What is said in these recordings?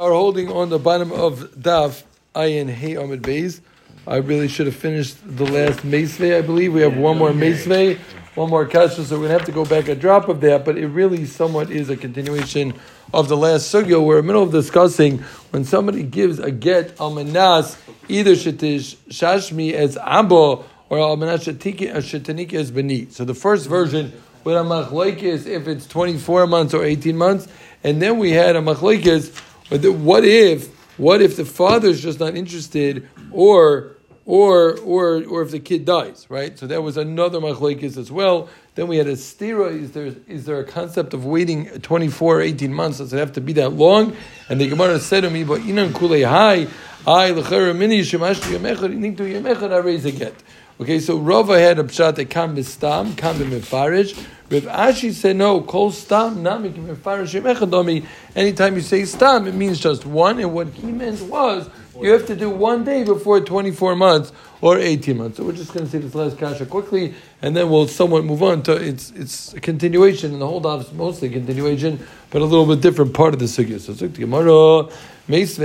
are holding on the bottom of Daf Ayin Hey Ahmed Beis. I really should have finished the last Mesve, I believe. We have one more Mesve, one more Kasha, so we're going to have to go back a drop of that, but it really somewhat is a continuation of the last Sugya. We're in the middle of discussing when somebody gives a get Almanas, either Shetish Shashmi as Abba or Almanas Shetanika uh, as Beni. So the first version with a Machlaikis if it's 24 months or 18 months, and then we had a Machlaikis but the, what if what if the father is just not interested, or or or or if the kid dies, right? So that was another machlekes as well. Then we had a stira. Is there is there a concept of waiting 24 or 18 months? Does it have to be that long? And the Gemara said to me, but inan kulei hai, I lechera mini shemashti yemechad, iniktu yemechad, I raise a get. Okay, so Rava had a pshat that kam bistam, kam b'mefarish. Rav Ashi said no, kol stam nami mefarish yemechadomi. Anytime you say stam, it means just one, and what he meant was you have to do one day before 24 months or 18 months. So we're just going to see this last kasha quickly, and then we'll somewhat move on to its its continuation, and the whole daf is mostly continuation, but a little bit different part of the sugya. So the Gemara, Was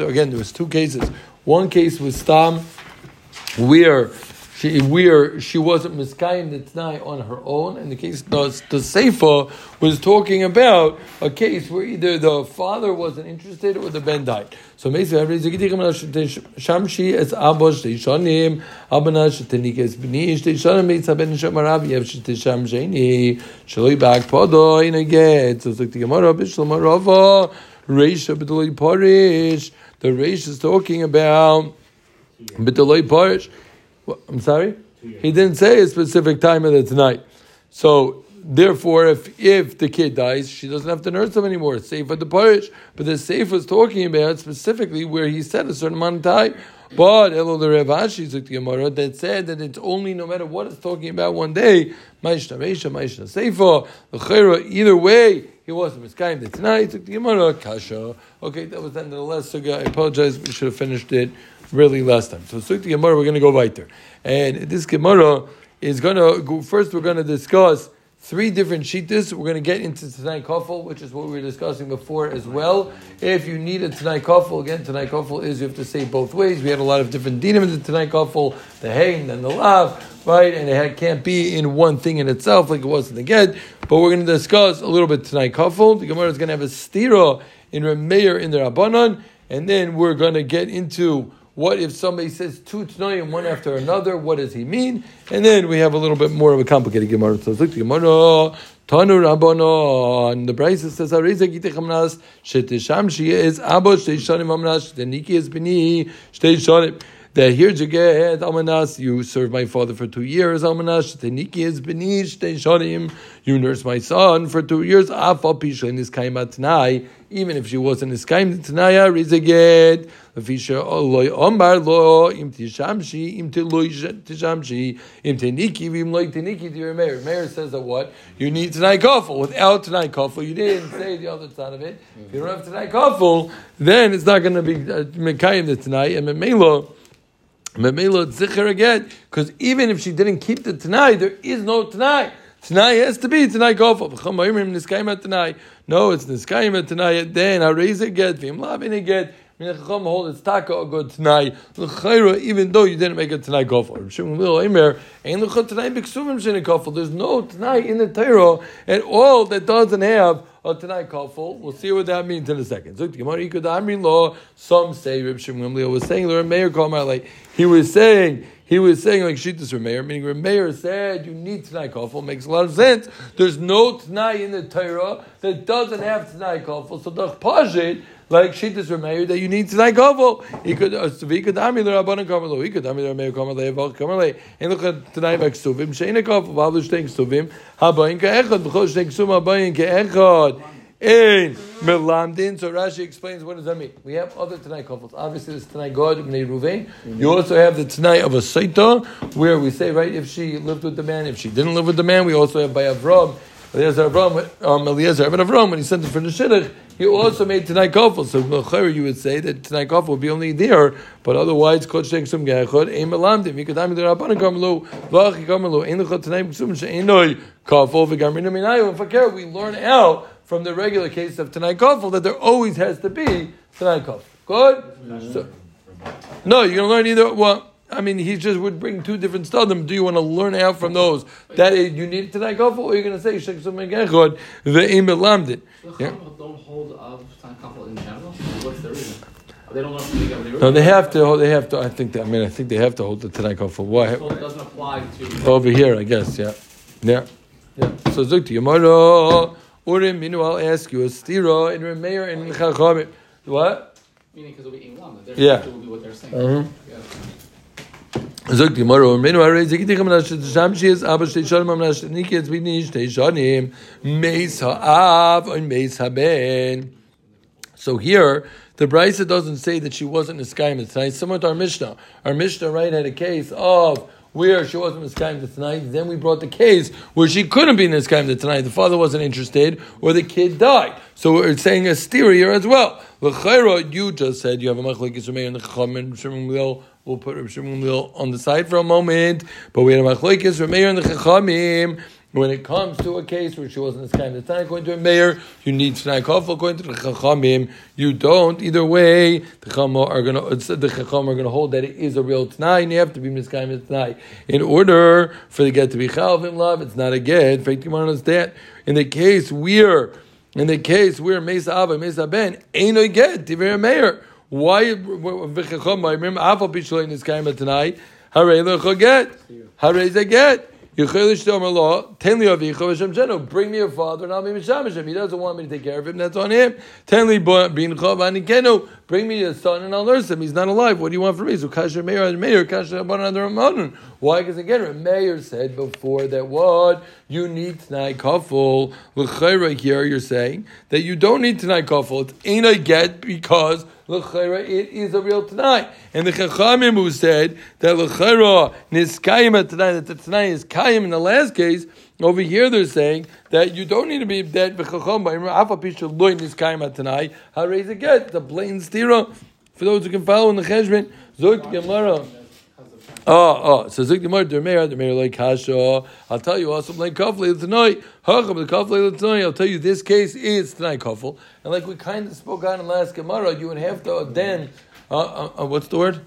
Again, there was two cases. One case was Stam, where she, where she wasn't miskayim the tnai on her own, and the case the, the Seifa was talking about a case where either the father wasn't interested or the ben died. So Shamshi es abosh teishanim abana shetenik es bni teishanim meitza ben shamarav yev shetisham sheni shaloi bak podo in a get. So the Gemara bishlam rava reisha b'doloi parish. The Reish is talking about B'deloi Parish. I'm sorry? He didn't say a specific time of the tonight. So therefore, if if the kid dies, she doesn't have to nurse him anymore. It's safe at the parish. But the safe was talking about specifically where he said a certain amount of time. But Elo the Rav Ashi took the Gemara that said that it's only no matter what it's talking about one day. Ma'ishna Meisha, Ma'ishna Seifa, Either way, he wasn't miskayim the tonight. He took the Gemara kasha. Okay, that was the end of the last suga. I apologize. We should have finished it really last time. So the Gemara. We're going to go weiter, and this Gemara is going to go first. We're going to discuss three different shittas. We're going to get into tonight Kafel, which is what we were discussing before as well. If you need a tonight Kafel, again, Tanai Kafel is you have to say both ways. We had a lot of different dinim in the Tanai Kafel, the hay and the lav right? And it can't be in one thing in itself like it was in the get. But we're going to discuss a little bit tonight. Kafel. The Gemara is going to have a stira in Remeir in the Rabbanon, and then we're going to get into what if somebody says two tonight one after another? What does he mean? And then we have a little bit more of a complicated Gemara. So look, Gemara. Tanu Rabbanon. The Brisa says, "Areza gitechamnas shetisham she is abo shteishanim amnas sheniki is bini shteishanim." that here get almanas. You serve my father for two years. Almanas teniki is benish shonim. You nurse my son for two years. Afa pisha in this kaimat Even if she wasn't this kaim tnaya, rizaget. Lefisha loy omar lo im tishamshi im tiloy tishamshi im teniki vim loy teniki. To your Meir, Meir says that what you need tonight kafel. Without tonight kafel, you didn't say the other side of it. If you don't have tonight kafel, then it's not going to be uh, mekayim the tonight and memelo. Memela Zicher again, because even if she didn't keep the Tanai, there is no Tanai. Tanai has to be Tanai tonight. No, it's Niskayim Tanai. Then I raise it get, Vim Lavin it get. Chacham hold it's taka a good tonight. Even though you didn't make a tonight gofal, There's no tonight in the Torah at all that doesn't have a tonight kafel. We'll see what that means in a second. So law. Some say Reb Shimon was saying the Meir like he was saying he was saying like Shittas Remeir, meaning Remeir said you need Tanai Kofel, makes a lot of sense. There's no Tanai in the Torah that doesn't have Tanai Kofel, so the Pajit like Shittas Rameir that you need tonight Gavol. He could uh, he could ami the Rabbanan Kamerlo. He could ami the Rameir Kamerlo. Eval Kamerlo. And look at tonight back Suvim. Sheina Gavol. Vav Shtein Suvim. Habayin Keechad. B'chol Shtein Sum Habayin Keechad. In Melamdin, so Rashi explains what does that mean. We have other Tanai couples. Obviously, there's Tanai God Bnei Ruvain. You also have the Tanai of a Saita, where we say, right, if she lived with the man, if she didn't live with the man, we also have by Avram, Eliezer Avram, um, Eliezer Ibn Avram, when he sent it for the Shidduch, he also made Tanai Kofel. So Melcher, you would say that Tanai Kofel would be only there, but otherwise, Koch Tek Sum Gechot, Ein Melamdim, Yikadami Der Rabbanan Kamelu, Vach Kamelu, Ein Lechot Tanai Ksum She'enoi Kofel, V'Gamrina Minayu, and Fakir, we learn out from the regular case of Tanai Kofel that there always has to be Tanai Kofel. Good? So, no, you're going to learn either. Well, I mean, he just would bring two different stadim. Do you want to learn out from those that you need Tanai Kofel, or you're going to say Shek Sumay Gechod ve'im? So yeah. don't hold of Tanai Kofel in general. What's the reason? They don't the No, they have to. They have to. I think. That, I mean, I think they have to hold the Tanai Kofel. Why? So it doesn't apply to over here, I guess. Yeah, yeah, yeah. So Zuk to Yomara. Urim, minu, I'll ask you a stira in Remeir and in Chachamim. What? Meaning because it'll be in Lam. Yeah. will be what they're saying. Mm-hmm. Zog tomorrow, menu are ze gite khamna shte sham shi es aber shte shol mam nashte nik jetzt bin ich shte shonim meis ha'av und meis ha'ben. So here, the Brisa doesn't say that she wasn't Niskayim tonight. Similar to our Mishnah. Our Mishnah, right, had a case of where she wasn't Niskayim tonight. Then we brought the case where she couldn't be Niskayim tonight. The father wasn't interested, or the kid died. So we're saying a here as well. L'chayra, you just said you have a machlekes Rameir and the Chacham and Shimon We'll put Shimon on the side for a moment, but we had a machlekes Rameir and the Chachamim. When it comes to a case where she wasn't as kind of time according to a Meir, you need Tanai Kofel according to the Chachamim. You don't. Either way, the Chacham are going to the are going to hold that it is a real Tanai, and you have to be Miskayim Tanai in order for the get to be Chalvim love. It's not a get. In fact, you understand in the case we're in the case where Mesa Abba Mesa Ben ain't a get Tiver Meir. Why v'chacham? I remember Afal Pishlin is tonight. Harei lecho get. Get. Bring me your father and I'll be Mishamashim. He doesn't want me to take care of him, that's on him. Bring me your son and I'll nurse him. He's not alive. What do you want from me? So Kasher Meir Meir, Kasher Abanan Why? Because again, Meir said before that what? You need tonight Kafel. L'chayra here, you're saying that you don't need tonight Kafel. It's ain't a get because l'chayra, it is a real Tanai. And the Chachamim who said that l'chayra niskayim Tanai, that the Tanai is kayim in the last case, over here they're saying that you don't need to be dead v'chacham by afa pisha loy niskayim Tanai. How raise it get? The plain stira. For those who can follow in the cheshbon, Zot Gemara. Oh, oh. So Zik Gemara Dermeir Dermeir like Kasha. I'll tell you also like Kafle tonight. Hacham the Kafle tonight. I'll tell you this case is tonight Kafel. And like we kind of spoke on in last Gemara, you would have to then. Uh, uh, uh, what's the word?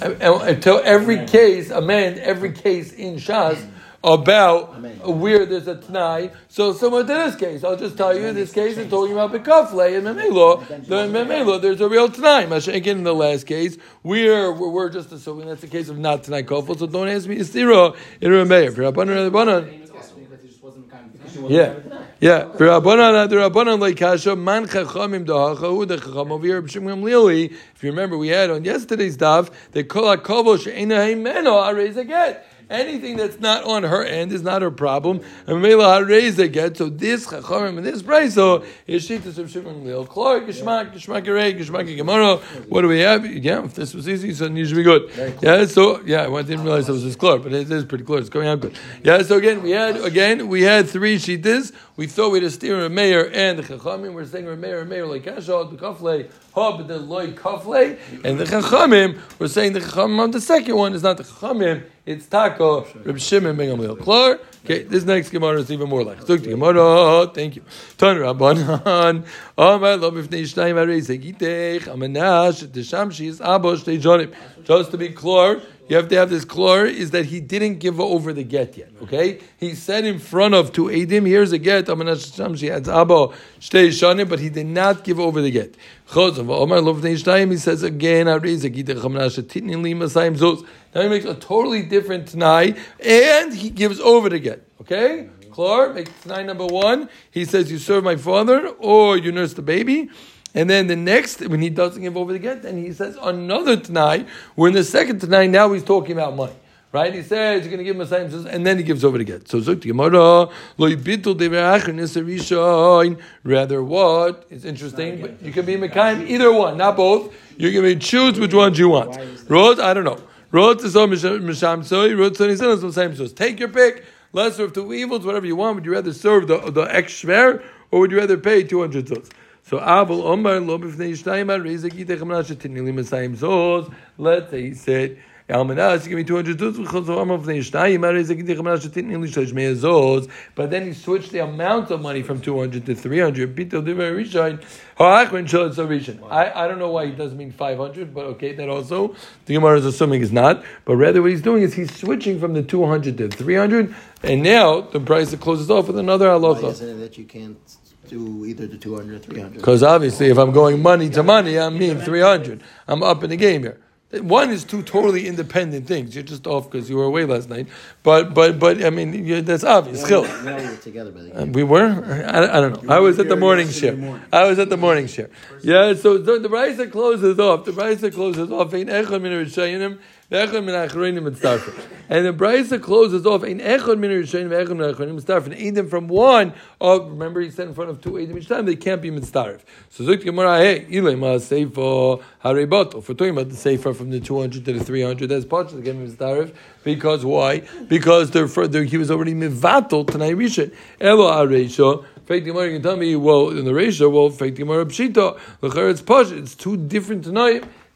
Until every case, amend every case in Shas about Amen. where there's a Tanai. So similar to this case, I'll just tell you, in this case is talking about Bekafle and Memelo. The Memelo, there's a real Tanai. Again, in the last case, we're, we're just assuming that's the case of not Tanai Kofel, so don't ask me to Stira in Rameir. Yeah, yeah. Rabbanan, uh, the Rabbanan like Kasha man chachamim dahacha the chacham over here. If you remember, we had on yesterday's daf that kol hakovo she'ena heimeno arez get anything that's not on her end is not her problem. And Mela raise again. So this Chachamim and this Braiso is Shitas of Shimon Lil. Clark, Gishmak, Gishmak Gerei, Gishmak Gemara. What do we have? Yeah, if this was easy, so it should be good. Yeah, so yeah, I didn't realize it was this clear, but it is pretty clear. It's going out good. Yeah, so again, we had again we had three Shitas. We thought we had a steer a Meir and the Chachamim. We're saying a Meir, a Meir like Kasha, the Kafle, The Loy Kafle, and the Chachamim. We're saying the Chachamim on the second one is not the Chachamim. It's Tako Reb Shimon Ben Gamliel. Clear? Okay, this next Gemara is even more like. Look the Gemara. Thank you. Ton Rabbanan. Amar lo b'fnei shnayim harei zegitech amanash desham she's abosh tejonim. Just to be clear, you have to have this clear is that he didn't give over the get yet. Okay, he said in front of two Edim, here's a get. She has abo shtei but he did not give over the get. He says again. Now he makes a totally different Tanai, and he gives over the get. Okay? Clar, make Tanai number one. He says, You serve my father, or you nurse the baby. And then the next, when he doesn't give over the get, then he says another Tanai. We're in the second Tanai, now he's talking about money. Right? He says you're going to give him a sign, and then he gives over to get. So Zuk Gemara, Rather, what? It's interesting, but you can be Mekayim either one, not both. You can choose which ones you want. Rose, I don't know. Roth is all mishams, take your pick. Lesser of two evils, whatever you want. Would you rather serve the the ex shver, or would you rather pay two hundred zuz? So Abel Omar lo b'fnei shtayim Let's say he said Almanas, give me 200 tools, but then he switched the amount of money from 200 to 300. Er I, I don't know why he doesn't mean 500, but okay, that also, the Gemara is assuming is not, but rather what he's doing is he's switching from the 200 to 300, and now the price that closes off with another Why isn't it that you can't do either the 200 or 300? Because obviously, if I'm going money to money, I'm mean 300. I'm up in the game here. One is two totally independent things. You're just off because you were away last night. But, but, but I mean, you that's obvious. No, Still. no, we were together by the Uh. We were? I, I don't know. I was at the morning share. I was at the morning share. Yeah, so, so the Raisa closes off. The Raisa closes off. Echad. And the Raisa closes off. Ein echad min rishayinim, ve'echad min achronim mitzdarfin. Eidim from one of, remember he said in front of two Eidim each time, they can't be mitzdarf. So Zuk Gemara, hey, ilay ma seifo hariboto. If we're talking about the sefer from the 200 to the 300, that's partially getting mitzdarf. Because why? Because they're, further, he was already mivatal to Rishon. Elo areisha. Fake Gemara can tell me, well, in the ratio, well, fake Gemara pshita. L'cher it's posh. It's two different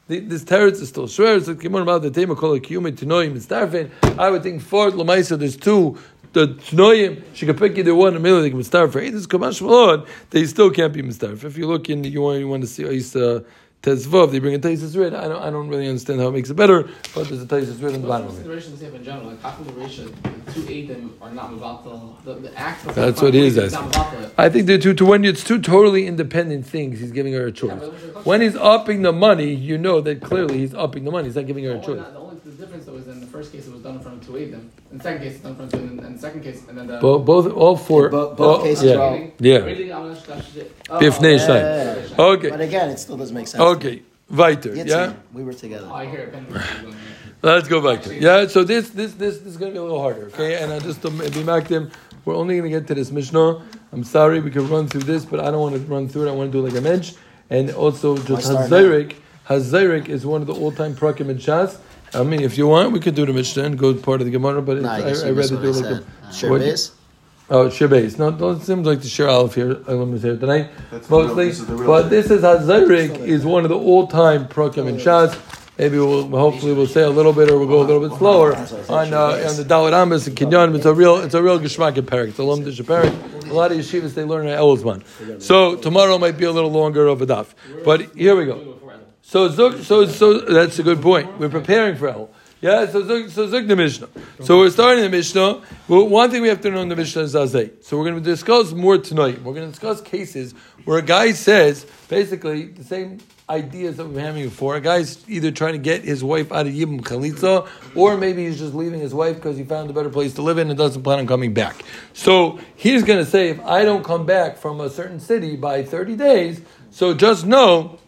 This teretz is still swear. It's like Gemara about the tema a kiyume tinoim. It's darfin. I would think for lemaisa there's two. The tnoyim, she can pick either one the middle. They can. For this kamash malon, they still can't be mistarf. If you look in, you want you want to see Isa Tezvav, they bring a Taisus red. I don't I don't really understand how it makes it better, but there's a Taisus red on the bottom What's of the of in general? Like, how come the ratio, two Eidim are not Mavatal? The, the act of That's what he is is asking. I think they're two to when it's two totally independent things. He's giving her a choice. but what's your question? When he's upping the money, you know that clearly he's upping the money. He's not giving her a The choice. the only the difference that was in the first case, done in front of two Eidim. In the second case, it's done in front of two, and in the second case, and then the. Both, both all four. Both- both all- cases yeah. are all- Yeah. Reading, I'm gonna touch it. Oh, Bifnei yeah. Shai. But Okay. again, it still doesn't make sense. Okay. Weiter. Yitzhak, Yeah. We were together. Oh, I hear it. Ben, Ben, Let's go back to it. Yeah, so this this this, this is going to be a little harder, okay? And I just um, be them. We're only going to get to this Mishnah. I'm sorry we can run through this, but I don't want to run through it. I want to do like a mensch. And also, just start Hazarik. Hazarik is one of the all-time prakim and Shas. I mean, if you want, we could do the Mishnah and go part of the Gemara, but it's, Nah, I, you I rather do it I like said. a Sure? Oh, Shabbat. No, no, it seems like the Shir Aleph here, Elam is here tonight, That's the real- mostly. this is the real but thing. this is Hazarik is one of the all-time prakim in Shas. Maybe we'll hopefully we'll say a little bit, or we'll go a little bit slower on uh, on the Dalit Amos and Kinyan. It's a real it's a real geschmack in Perik. It's a lum Perik. A lot of yeshivas they learn at Elzman. So tomorrow might be a little longer of a daf. But here we go. So so so that's a good point. We're preparing for El. Yeah, so Zuk, so Zuk the Mishnah. So we're starting the Mishnah. Well, one thing we have to know in the Mishnah is Zazay. So we're going to discuss more tonight. We're going to discuss cases where a guy says basically the same ideas that we've been having before. A guy's either trying to get his wife out of Yibum Chalitza, or maybe he's just leaving his wife because he found a better place to live in and doesn't plan on coming back. So he's going to say, if I don't come back from a certain city by 30 days, so just know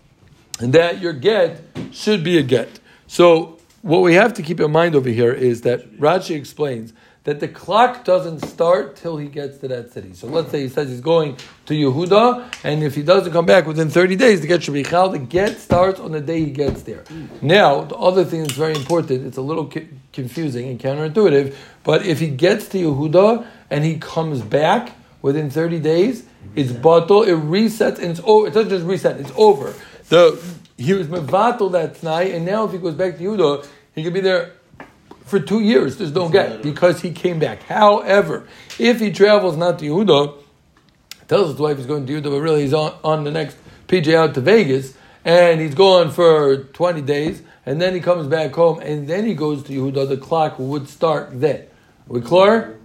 that your get should be a get. So what we have to keep in mind over here is that Rashi explains that the clock doesn't start till he gets to that city. So let's say he says he's going to Yehuda, and if he doesn't come back within 30 days, the get should be chal. The get starts on the day he gets there. Now, the other thing that's very important, it's a little confusing and counterintuitive, but if he gets to Yehuda and he comes back within 30 days, it's batal, it resets, and it's over. It doesn't just reset, it's over. The he was mevatel that night, and now if he goes back to Yehuda, he could be there for two years. There's no get because he came back. However, if he travels not to Yehuda, tells his wife he's going to Yehuda, but really he's on, on the next PJ out to Vegas, and he's gone for 20 days, and then he comes back home, and then he goes to Yehuda, the clock would start then. Are we clear?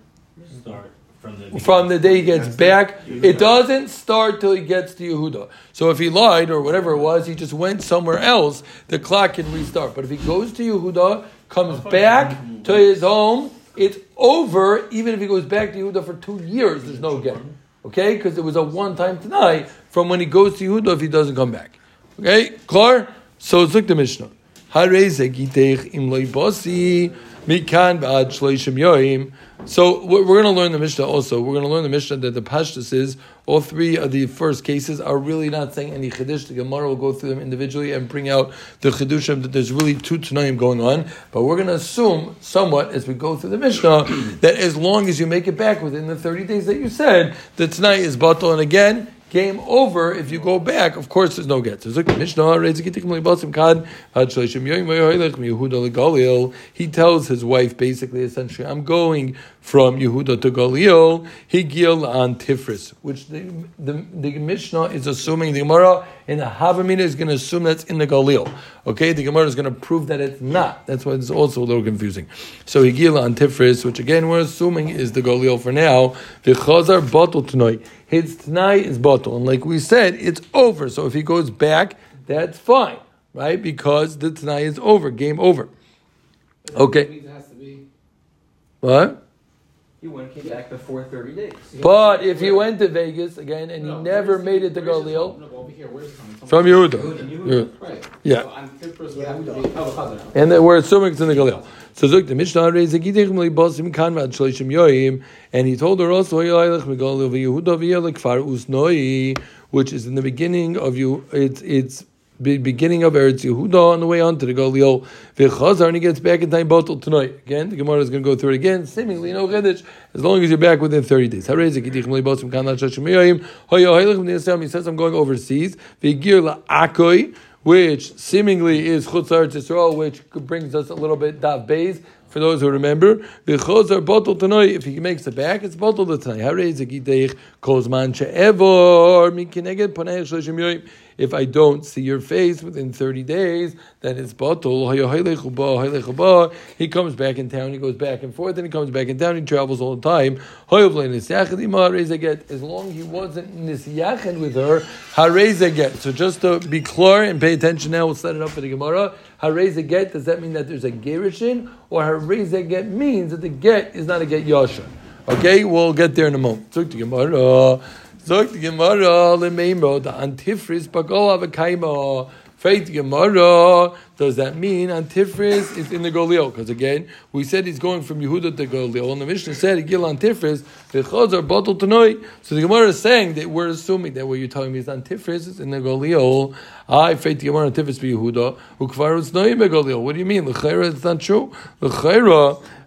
Start from the From the day he gets back, it doesn't start till he gets to Yehuda. So if he lied or whatever it was, he just went somewhere else, the clock can restart. But if he goes to Yehuda, comes back to his home, it's over, even if he goes back to Yehuda for two years, there's no get. Okay? Because it was a one time tonight from when he goes to Yehuda if he doesn't come back. Okay? Klar? So it's like the Mishnah. Mikan ba'ad shloishim yoim. So we're going to learn the Mishnah also. We're going to learn the Mishnah that the Pashtus is all three of the first cases are really not saying any Chiddush. The Gemara will go through them individually and bring out the Chiddushim that there's really two Tanaim going on. But we're going to assume somewhat as we go through the Mishnah that as long as you make it back within the 30 days that you said, the tonight is Batal. And again, game over. If you go back, of course, there's no get. It's like Mishnah. He tells his wife basically, essentially, I'm going from Yehuda to Galil. Higil on Tifris, which the, the, the Mishnah is assuming the Gemara in the Havamina is going to assume that's in the Galil. Okay, the Gemara is going to prove that it's not. That's why it's also a little confusing. So Higil on Tifris, which again we're assuming is the Galil for now. V'chazar bottle tonight. His tonight is bottle, and like we said, it's over. So if he goes back, that's fine, right? Because the tonight is over, game over. Okay. It has to be. What? He went came back before 30 days. But if he went to Vegas again and he never made it to Galil home? No, but over here, where's it coming from? Yehuda, Yeah. Right. Yeah. So on Tifris would have to be. Oh, and we're assuming it's in the Galil. So look, the Mishnah reads Gidich Mli Bosim Kanvad Shloishim Yoim, and he told her also Yoylech Megalil Yehuda V'Yelek Far Usnoi, which is in the beginning of you. It's it's be- beginning of Eretz Yehuda on the way on to the Galil. V'Chazar and he gets back in time bottle tonight. Again, the Gemara is going to go through it again. Seemingly no chiddush as long as you're back within thirty days. He says I'm going overseas. V'Gir La'akoi which seemingly is Chutz Eretz which brings us a little bit Dav Beis, for those who remember. The Chozar bottle tonight, if he makes it back, it's bottle the tonight. Harei Zegidech, Kozman She'evor, Mikineged Ponei Shloshim Yoim. If I don't see your face within 30 days, then it's bottle. He comes back in town, he goes back and forth, and he comes back in town, he travels all the time. As long as he wasn't nisyachen with her, hareza. So just to be clear and pay attention now, we'll set it up for the Gemara. Hareza does that mean that there's a gerishin? Or hareza means that the get is not a get yasha? Okay, we'll get there in a moment. Gemara. The antifris bagol avakaima. Faith Gemara. Does that mean antifris is in the Golio? Because again, we said he's going from Yehuda to Golio, and the Mishnah said Gil antifris v'chazar bottle tonight. So the Gemara is saying that we're assuming that what you're telling me is antifris is in the Golio. I faith Gemara antifris be Yehuda. Ukvar is noyim Golio. What do you mean? L'chayra it's not true.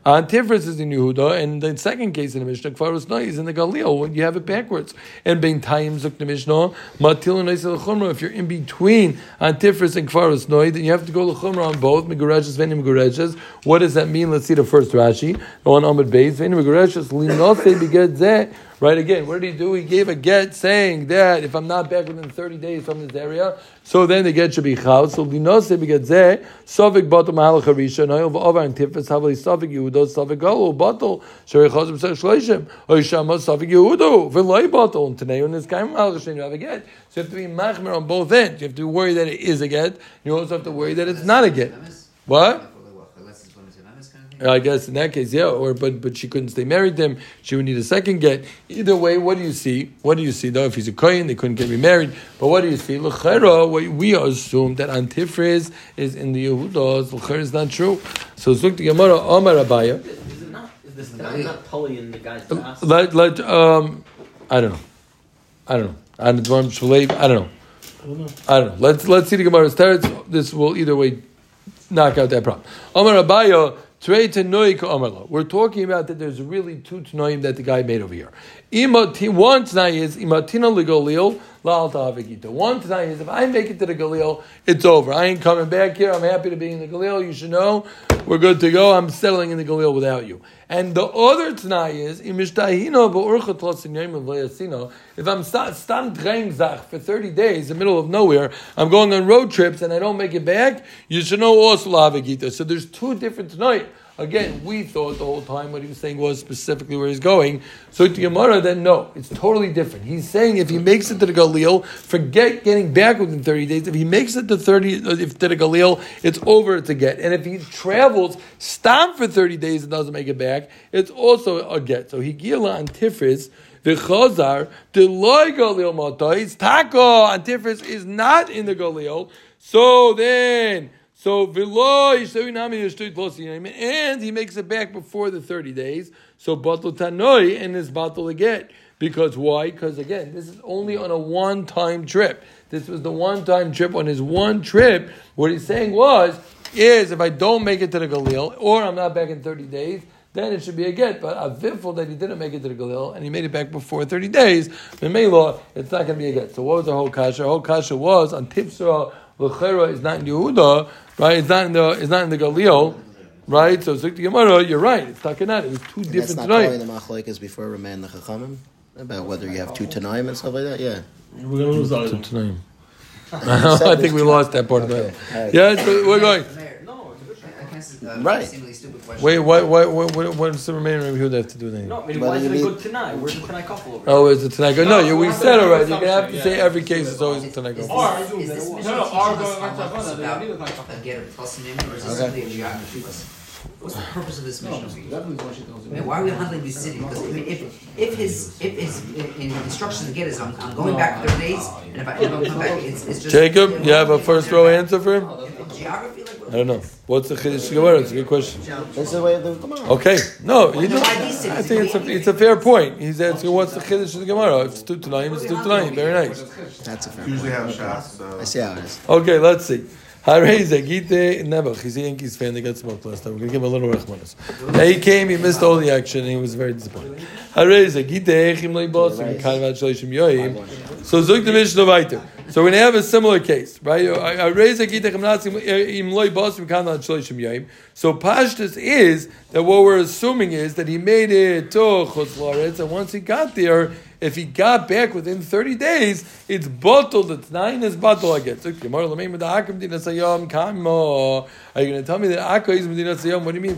L'chayra. Antifris is in Yehuda, and the second case in the Mishnah, Kfarus Noi is in the Galil, when you have it backwards. And Bein Tayim Zuk the Mishnah, Matil Chumra, if you're in between Antifris and Kfarus Noi, then you have to go L'chumra on both, Megureches, Venim Megureches. What does that mean? Let's see the first Rashi. On Amid Beis, Venim Megureches, Linose Beged Zeh. Right again, what did he do? He gave a get saying that if I'm not back within 30 days from this area, so then the get should be chav. So linose beget zeh, sovik batel mahalach harisha, noyel v'ovar and tifes havali sovik yehudo, sovik galo, batel, shari chazim sech shleishim, oy shama sovik yehudo, v'loi batel, and today on this guy mahalach hashem, you have a get. So you have to be machmer on both ends. You have to worry that it is a get, you also have to worry that it's not a get. What? I guess in that case, yeah, or but but she couldn't stay married to him. She would need a second get. Either way, what do you see? What do you see? Though if he's a kohen, they couldn't get remarried. But what do you see? L'chera, we assume that Antifriz is in the Yehudas. L'chera is not true. So look to Gemara Omar Abaya. Is it not? Is this not, not Tully in the guy's house? Let let um, I don't know, I don't know. I don't know. I don't know. I don't know. Let's let's see the Gemara's teretz. This will either way knock out that problem. Omar Abaya. We're talking about that there's really two tanoim that the guy made over here. One tanai is imatina legolil ta'avigita. One tanai is if I make it to the galil, it's over. I ain't coming back here. I'm happy to be in the galil. You should know we're good to go. I'm settling in the galil without you. And the other tanai is. If I'm stam zach for 30 days in the middle of nowhere, I'm going on road trips and I don't make it back, you should know also la'avigita. So there's two different tonight. Again, we thought the whole time what he was saying was specifically where he's going. So to Gemara, then no, it's totally different. He's saying if he makes it to the Galil, forget getting back within 30 days. If he makes it to 30, uh, if to the Galil, it's over to get. And if he travels, stop for 30 days and doesn't make it back, it's also a get. So he gila on Tifris, the Chazar, the loy Galil Matais, Tako on Tifris is not in the Galil. So then, so and he makes it back before the 30 days. So batul tanoi and his batul again. Because why? Because again, this is only on a one-time trip. This was the one-time trip on his one trip. What he's saying was, is if I don't make it to the Galil, or I'm not back in 30 days, then it should be a get. But a vifel that he didn't make it to the Galil and he made it back before 30 days, Mimela, it's not going to be a get. So what was the whole kasha? The whole kasha was on Tipsra, L'chera is not in Yehuda, right? It's not in the, it's not in the Galil. Right, so Zuk Gemara, you're right. It's takanat. It was two And that's different not tonight. calling the machlokes before Raman the Chachamim about whether you have two Tanaim and stuff like that. Yeah. We're gonna lose our Tonight. I think we lost that part of it. Alright. Yeah, so we're going. Mayor, No, it's a good I shot. I can't say, uh, Right. seemingly stupid question. Wait, what, what, what, what, what's the remaining review that have to do then? No, I mean, why is it a good tonight? Where's the tonight couple over? Oh, is it tonight? No, No, you, we it's said not already. the You're gonna have to assumption, say every case is always Is- tonight. is Or- this- is this No, mission no, teaching or going how back to much Havana, they about don't the a get a plus and or is this simply a geography lesson? What's the purpose of this mission? definitely is what she tells I you. mean, why are we handling these cities? Because if, if, if his if his in instructions to get is I'm, I'm going back thirty days, and if I if I come back, it's, it's just Jacob, you have a first row answer for him? Geography, like what? I don't know. What's the Chiddush Gemara? It's a good question. This is the way of the Gemara. Okay, no, you know, why these cities? I think it's a, it's a fair point. He's asking what's the Chiddush of the Gemara. If it's two tonight, it's two tonight. Very nice. That's a fair Usually point. have shots, so. I see how it is. Okay, let's see. Hareze Gite Nebuch. He's the Yankees fan. They got smoked last time. We're gonna give him a little rechmanis. Now he came. He missed all the action. and He was very disappointed. Hareze Gite Echim Leibosim Kanvat Shalishim Yoyim. So Zuk the Mishnah weiter. So gonna have a similar case, right? Eh, Yoyim. So Pashtus is that what we're assuming is that he made it to Chutz La'aretz, and once he got there, if he got back within 30 days, it's bottled. It's nine is bottled again. Are you going to tell me that Akka is? What do you mean?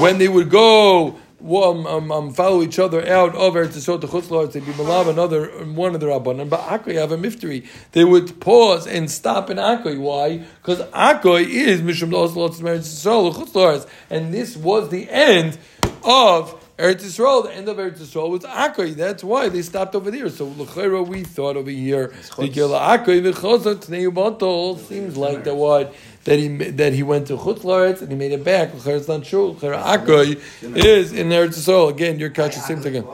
When they would go um, um, um, follow each other out of Eretz Yisrael to Chutz La'aretz, they'd be malav another one of the rabbanim. But Akoy have a mifteri. They would pause and stop in Akoy. Why? Because Akoy is Mishum Los Lots Eretz Yisrael Chutz and this was the end of. Eretz Yisrael, the end of Eretz Yisrael was Akoy. That's why they stopped over there. So L'chera, we thought over here, the Gila Akoy v'chozot Tnei Batal seems like the what that he that he went to Chutz and he made it back. L'chera, it's not true. L'chera Akoy is in Eretz Yisrael. Again, your catch the same thing.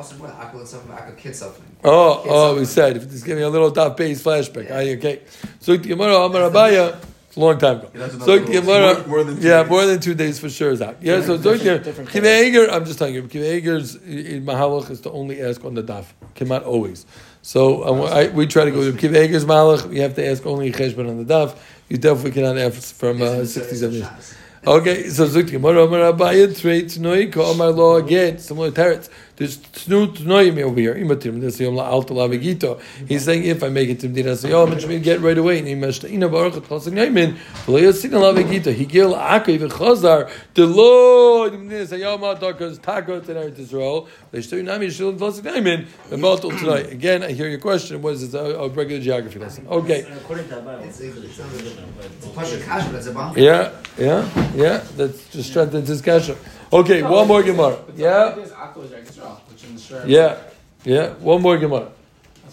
Oh, oh, we said if give me a little top base flashback. Aye, okay. So Gemara Amar Abaya, it's a long time ago. Yeah, So. Gemara, More- more than two yeah, days. more than two days for sure is out. Yeah, so different Kiva Eger, I'm just telling you, Kiva Eger's in Mahalach is to only ask on the daf. Cannot always. So um, I, we try to go to Kiva Eger's Mahalach. You have to ask only Cheshbon on the daf. You definitely cannot ask from uh, 67 years. Okay, so Zuk Gemara Amar Abaya Trey Tnoi Ko Amar Lo again similar teretz. There's Tnu Tnoim over here. Imatim Des Yom La Alta Lavigito. He's saying if I make it to Medina Sayom, it should be get right away. Ni Meshtaina Baruch Tchosing Yaimin V'Lo Yasina Lavigito. He gil Akay V'Chazar the Lord Medina Sayom Atakas Takot in Eretz Yisrael. V'Shtoi Nami Shilin Tchosing Yaimin V'Motel tonight. Again, I hear your question. What is this? A, a regular geography lesson. Okay. The. Yeah, yeah, yeah. That just strengthens his kasha. Okay, one more Gemara. Yeah, There's Akko is Eretz Yisrael, which in the Shrer- yeah, yeah. One more Gemara.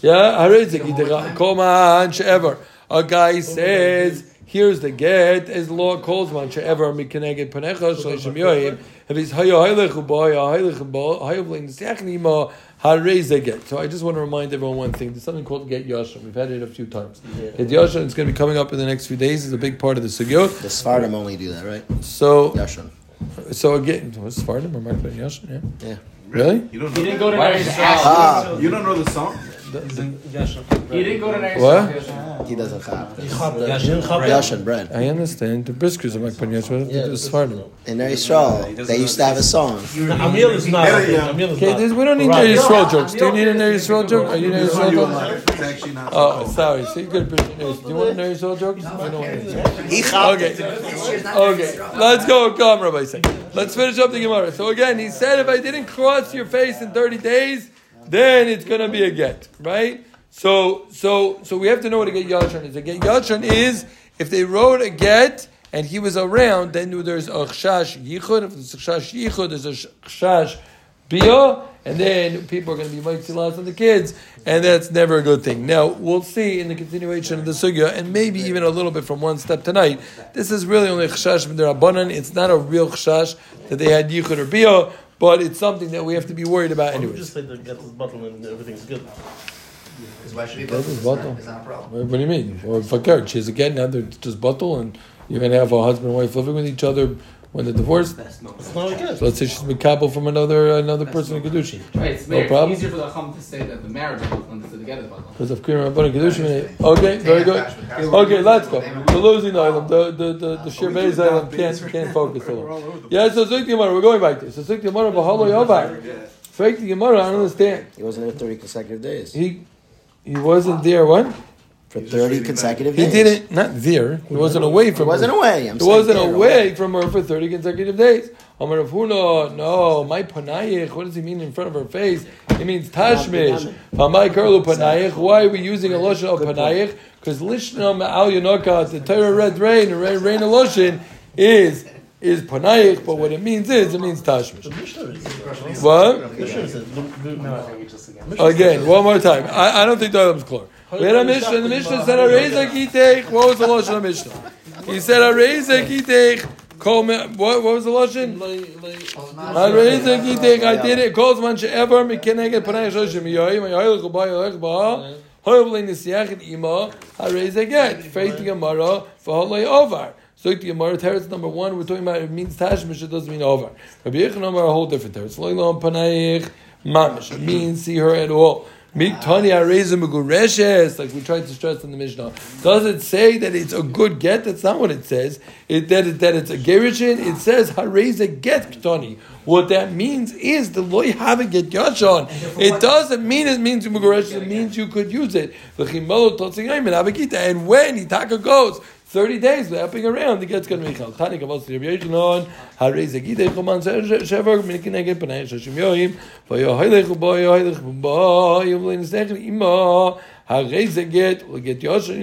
Yeah, Haritzik, Koman She'ever. A guy says, here's the get, as the law calls man She'ever, Mikeneged Panecha, Shalishim Yoyim. If he's Hayo oh, Haylech Uboy, Haylech oh, Uboy, oh, Hayo Blin Sechnima, Harez they get. So I just want to remind everyone one thing. There's something called Get Yashim. We've had it a few times. Get Yashim, it's going to be coming up in the next few days. It's a big part of the Sugyot. The Sfardim only do that, right? So, Yashan. So again, was Sfardim or Mark Ben Yashim? Yeah. Yeah. Really? You don't He know, didn't go to Why Eretz. Ah. you don't know the song? In Yashin. He didn't go to Eretz What? He doesn't have. Yashin. Bread. I understand. The briskers are Ben Yashim. Yeah, Yeah, this. In Eretz Yisrael, they used to have a song. Amil is not. Yeah, yeah. Amil is Okay, this, we don't need. Neri Yisrael jokes. Do you need a Neri Yisrael joke? Are you It's Yisrael joke? alive. It's actually not so Oh, sorry. So you could. Do you want a Neri Yisrael joke? I don't want it. Okay. it. This year's not Okay, let's go. Come, Rabbi say. Let's finish up the Gemara. So again, he said, if I didn't cross your face in thirty days, then it's gonna be a get, right? So, so, so we have to know what a get yachon is. A get yachon is if they wrote a get and he was around, then there's a chash yichud. If there's a chash yichud, there's a chash bia, and then people are going to be mitzilas on the kids, and that's never a good thing. Now we'll see in the continuation of the sugya, and maybe even a little bit from one step tonight. This is really only chash b'derabanan. It's not a real chash that they had yichud or bia, but it's something that we have to be worried about Why don't you just say to get this bottle and everything's good. Because why should we That both? It's not, bottle. it's not a problem. What what do you mean? Or fakir, she's again now they're just bottle, and you're going to have a husband and wife living with each other when they're divorced. It's not So let's say she's Mikabel from another another person in Kedushin. Right, it's, No problem. it's easier for the Chum to say that the marriage is when together. Because of Kirim Rabban Kedushin. Okay, very good. Okay, let's go. The losing item, the the the, the Shirbez item can't can't focus a lot. Yeah, so Zik Gemara, we're going back there. So Zik Gemara, Bahalo Yovar. Fake the Gemara, I don't understand. He wasn't there 30 consecutive days. He he wasn't there. What? For 30 consecutive days, He days. didn't. Not there. He wasn't away He from. wasn't her. away. I'm He saying wasn't there, away from her for thirty consecutive days. Amar Rav Huna, no, my panayich. What does he mean in front of her face? It means tashmish. Hamai karlu panayich. Why are we using a lotion of panayich? Because lishna ma'al yonoka. The Torah red rain, rain, rain of lotion is is panayich. But what it means is it means tashmish. What? Mishnah says, "Look, look, no." Again, one more time. I, I don't think that was clear. We had a Mishnah, the Mishnah said, Areza kitech. What was the Lashon of Mishnah? He said, Areza me- What, what was the Lashon? Areza kitech. I did it. Kol zman she'ever mikeneged panay shoshim yoyim. Yoyich uba yoyich ba. Hoyev le nisiach ima. Areza get. Faith Gemara. V'holei over. So the Gemara teretz number one, we're talking about it means tashmish, it doesn't mean over. Rabbi Yechon Amar a whole different teretz. Lo ilon panayich mamish. Means see her at all. Miktani areza megureshes, like we tried to stress in the Mishnah. Does it say that it's a good get? That's not what it says. It, that, it, that it's a gerishin. It says hareza get ktani. What that means is the loy have a get yashon. It doesn't mean it means megureshes. It means you could use it. V'chimelo totzingayim and avagita. And when Itaka goes. 30 days lapping around, the get's going to be chal. Tani kavos to Rabbi Yochanan, harei zegide choman shever, minkin neged panay shashim yoyim, vayo haylech bo, yo haylech bo, yom lein sechel ima, harei zeget, will get yoshin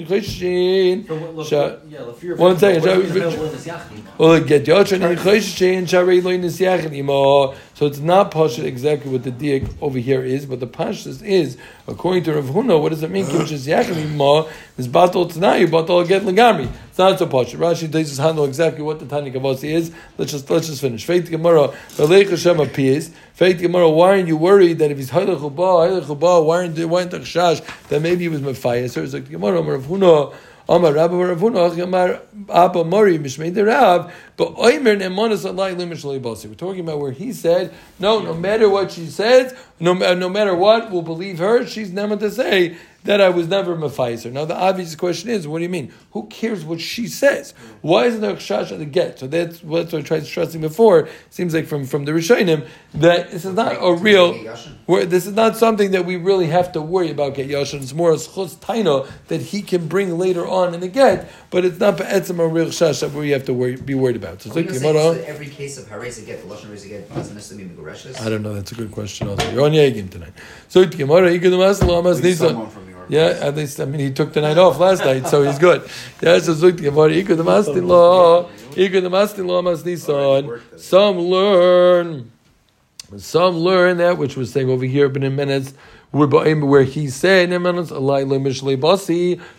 choshin, what- look, Sha- yeah, if you're One second, what Sha- is available in this yachting? will get yoshin choshin, sharei loin nisyachin. So it's not pasha exactly what the diak over here is, but the pashas is, according to Rav Huna, what does it mean? Kimshas yachin ima, is batal tanayu, batal get legami. It's not so pasha. Rashi does just handle exactly what the Tani Kavasi is. Let's just let's just finish. Faith Gemara, Veleich Hashem appears. Faith Gemara, why aren't you worried that if he's Hailech Uba, Hailech Uba, why aren't why aren't the Chash that maybe he was Mephias? So it's like Gemara, Amar Rav Huna, Amar Rabba Rav Huna, Amar Abba Mori, Mishmei Rav, but Oimer Nemonis Alai Limish Basi. We're talking about where he said, no, no matter what she says, no, uh, no matter what, we'll believe her. She's never to say that I was never Mephiser. Now the obvious question is, what do you mean? Who cares what she says? Why isn't there chash at the get? So that's what I tried stressing before. Seems like from, from the Rishonim that this is not a real. This is not something that we really have to worry about get yashin. It's more a schus taina that he can bring later on in the get, but it's not be'etzim a real chash that we have to worry, be worried about. So Are we it's gonna like say Gemara. every case of hareza get, the lashon hareza get doesn't necessarily mean megureshes? I don't know. That's a good question. Also, you're on Yagim tonight. So it's Gemara. Igud Maslamas At least Nisan. someone from New York. Yeah, at least I mean he took the night off last night, so he's good. Yeah, so Zuk Gemara. Igud Mastin Igud Mastin Law Mas Nisan. Some learn. Some learn that which was saying over here, but in minutes where he said.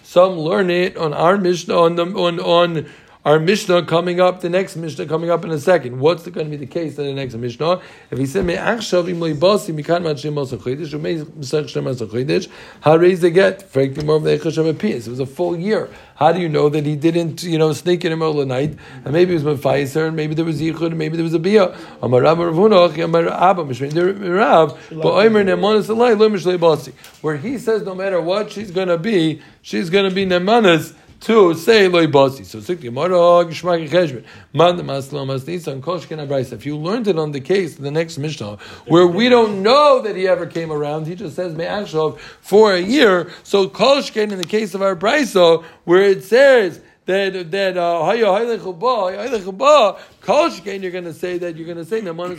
Some learn it on our Mishnah on the on on our Mishnah coming up, the next Mishnah coming up in a second. What's going to be the case in the next Mishnah? If he said me'achshav im leibasi mikan ma'ashem masach chodesh u'mei misach shem masach chodesh harei ze get frankly more of the. It was a full year. How do you know that he didn't, you know, sneak in the middle of the night? And maybe it was Mephiser, and maybe there was Yichud, and maybe there was a Bia. Amar Rav Achi Amar Abba, Mishmein Rav, but Omer Nemanis Alai, Lo Mishlei. Where he says no matter what she's going to be, she's going to be Nemanis to say loy basi. So sik Gemara oh, gishmak cheshbon. Man maslam asnisan koshken abraisa. If you learned it on the case, the next Mishnah, where we don't know that he ever came around, he just says me'achshav for a year. So koshken in the case of our brisa, where it says that that uh, koshken, you're going to say that you're going to say naman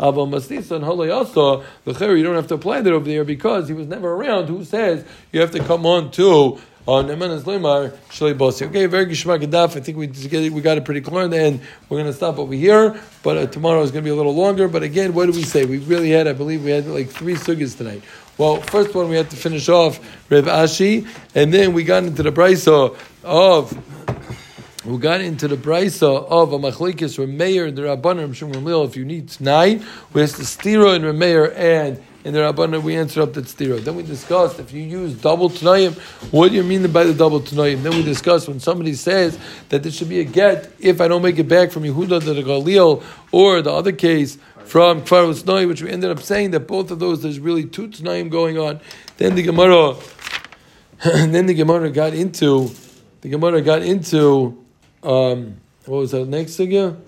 aval masnisan haloyasa the you don't have to apply that over there because he was never around. Who says you have to come on to on Nemanas Lemar Bosi? Okay, very gishmak. I think we we got it pretty clear, and we're going to stop over here. But uh, tomorrow is going to be a little longer. But again, what do we say? We really had, I believe, we had like three sugyas tonight. Well, first one we had to finish off Rev Ashi, and then we got into the brisa of we got into the brisa of a machlekes Remeir and the Rabbanim Ramil. If you need tonight, where's the stira and Remeir and in the Rabbanah we answered up that stira. Then we discussed if you use double Tanayim, what do you mean by the double Tanayim? Then we discussed when somebody says that there should be a get if I don't make it back from Yehuda to the Galil, or the other case from Kfar Usnoi, which we ended up saying that both of those there's really two Tanayim going on. Then the Gemara, then the Gemara got into the Gemara got into um, what was that next again?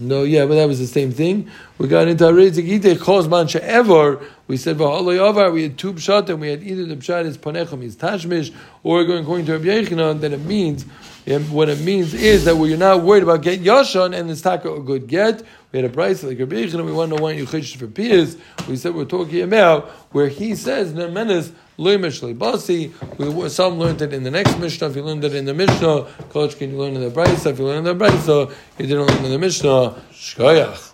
No, yeah, but that was the same thing. We got into Arezik Ite Chos Mancha ever. We said V'haloi Avar. We had two pshat, and we had either the pshat is Panecham is Tashmish, or going according to Rabbi Yechanan, then it means and what it means is that we're not worried about get yashan and it's taka a good get. We had a price like Rabbi Yochanan. We want to why you chish for piers. We said we're talking about where he says nemenes loimish basi. We some learned it in the next Mishnah. If you learned it in the Mishnah, Coach, can you learn in the Brisa? If you learn in the Brisa, you didn't learn in the Mishnah. Shkoyach.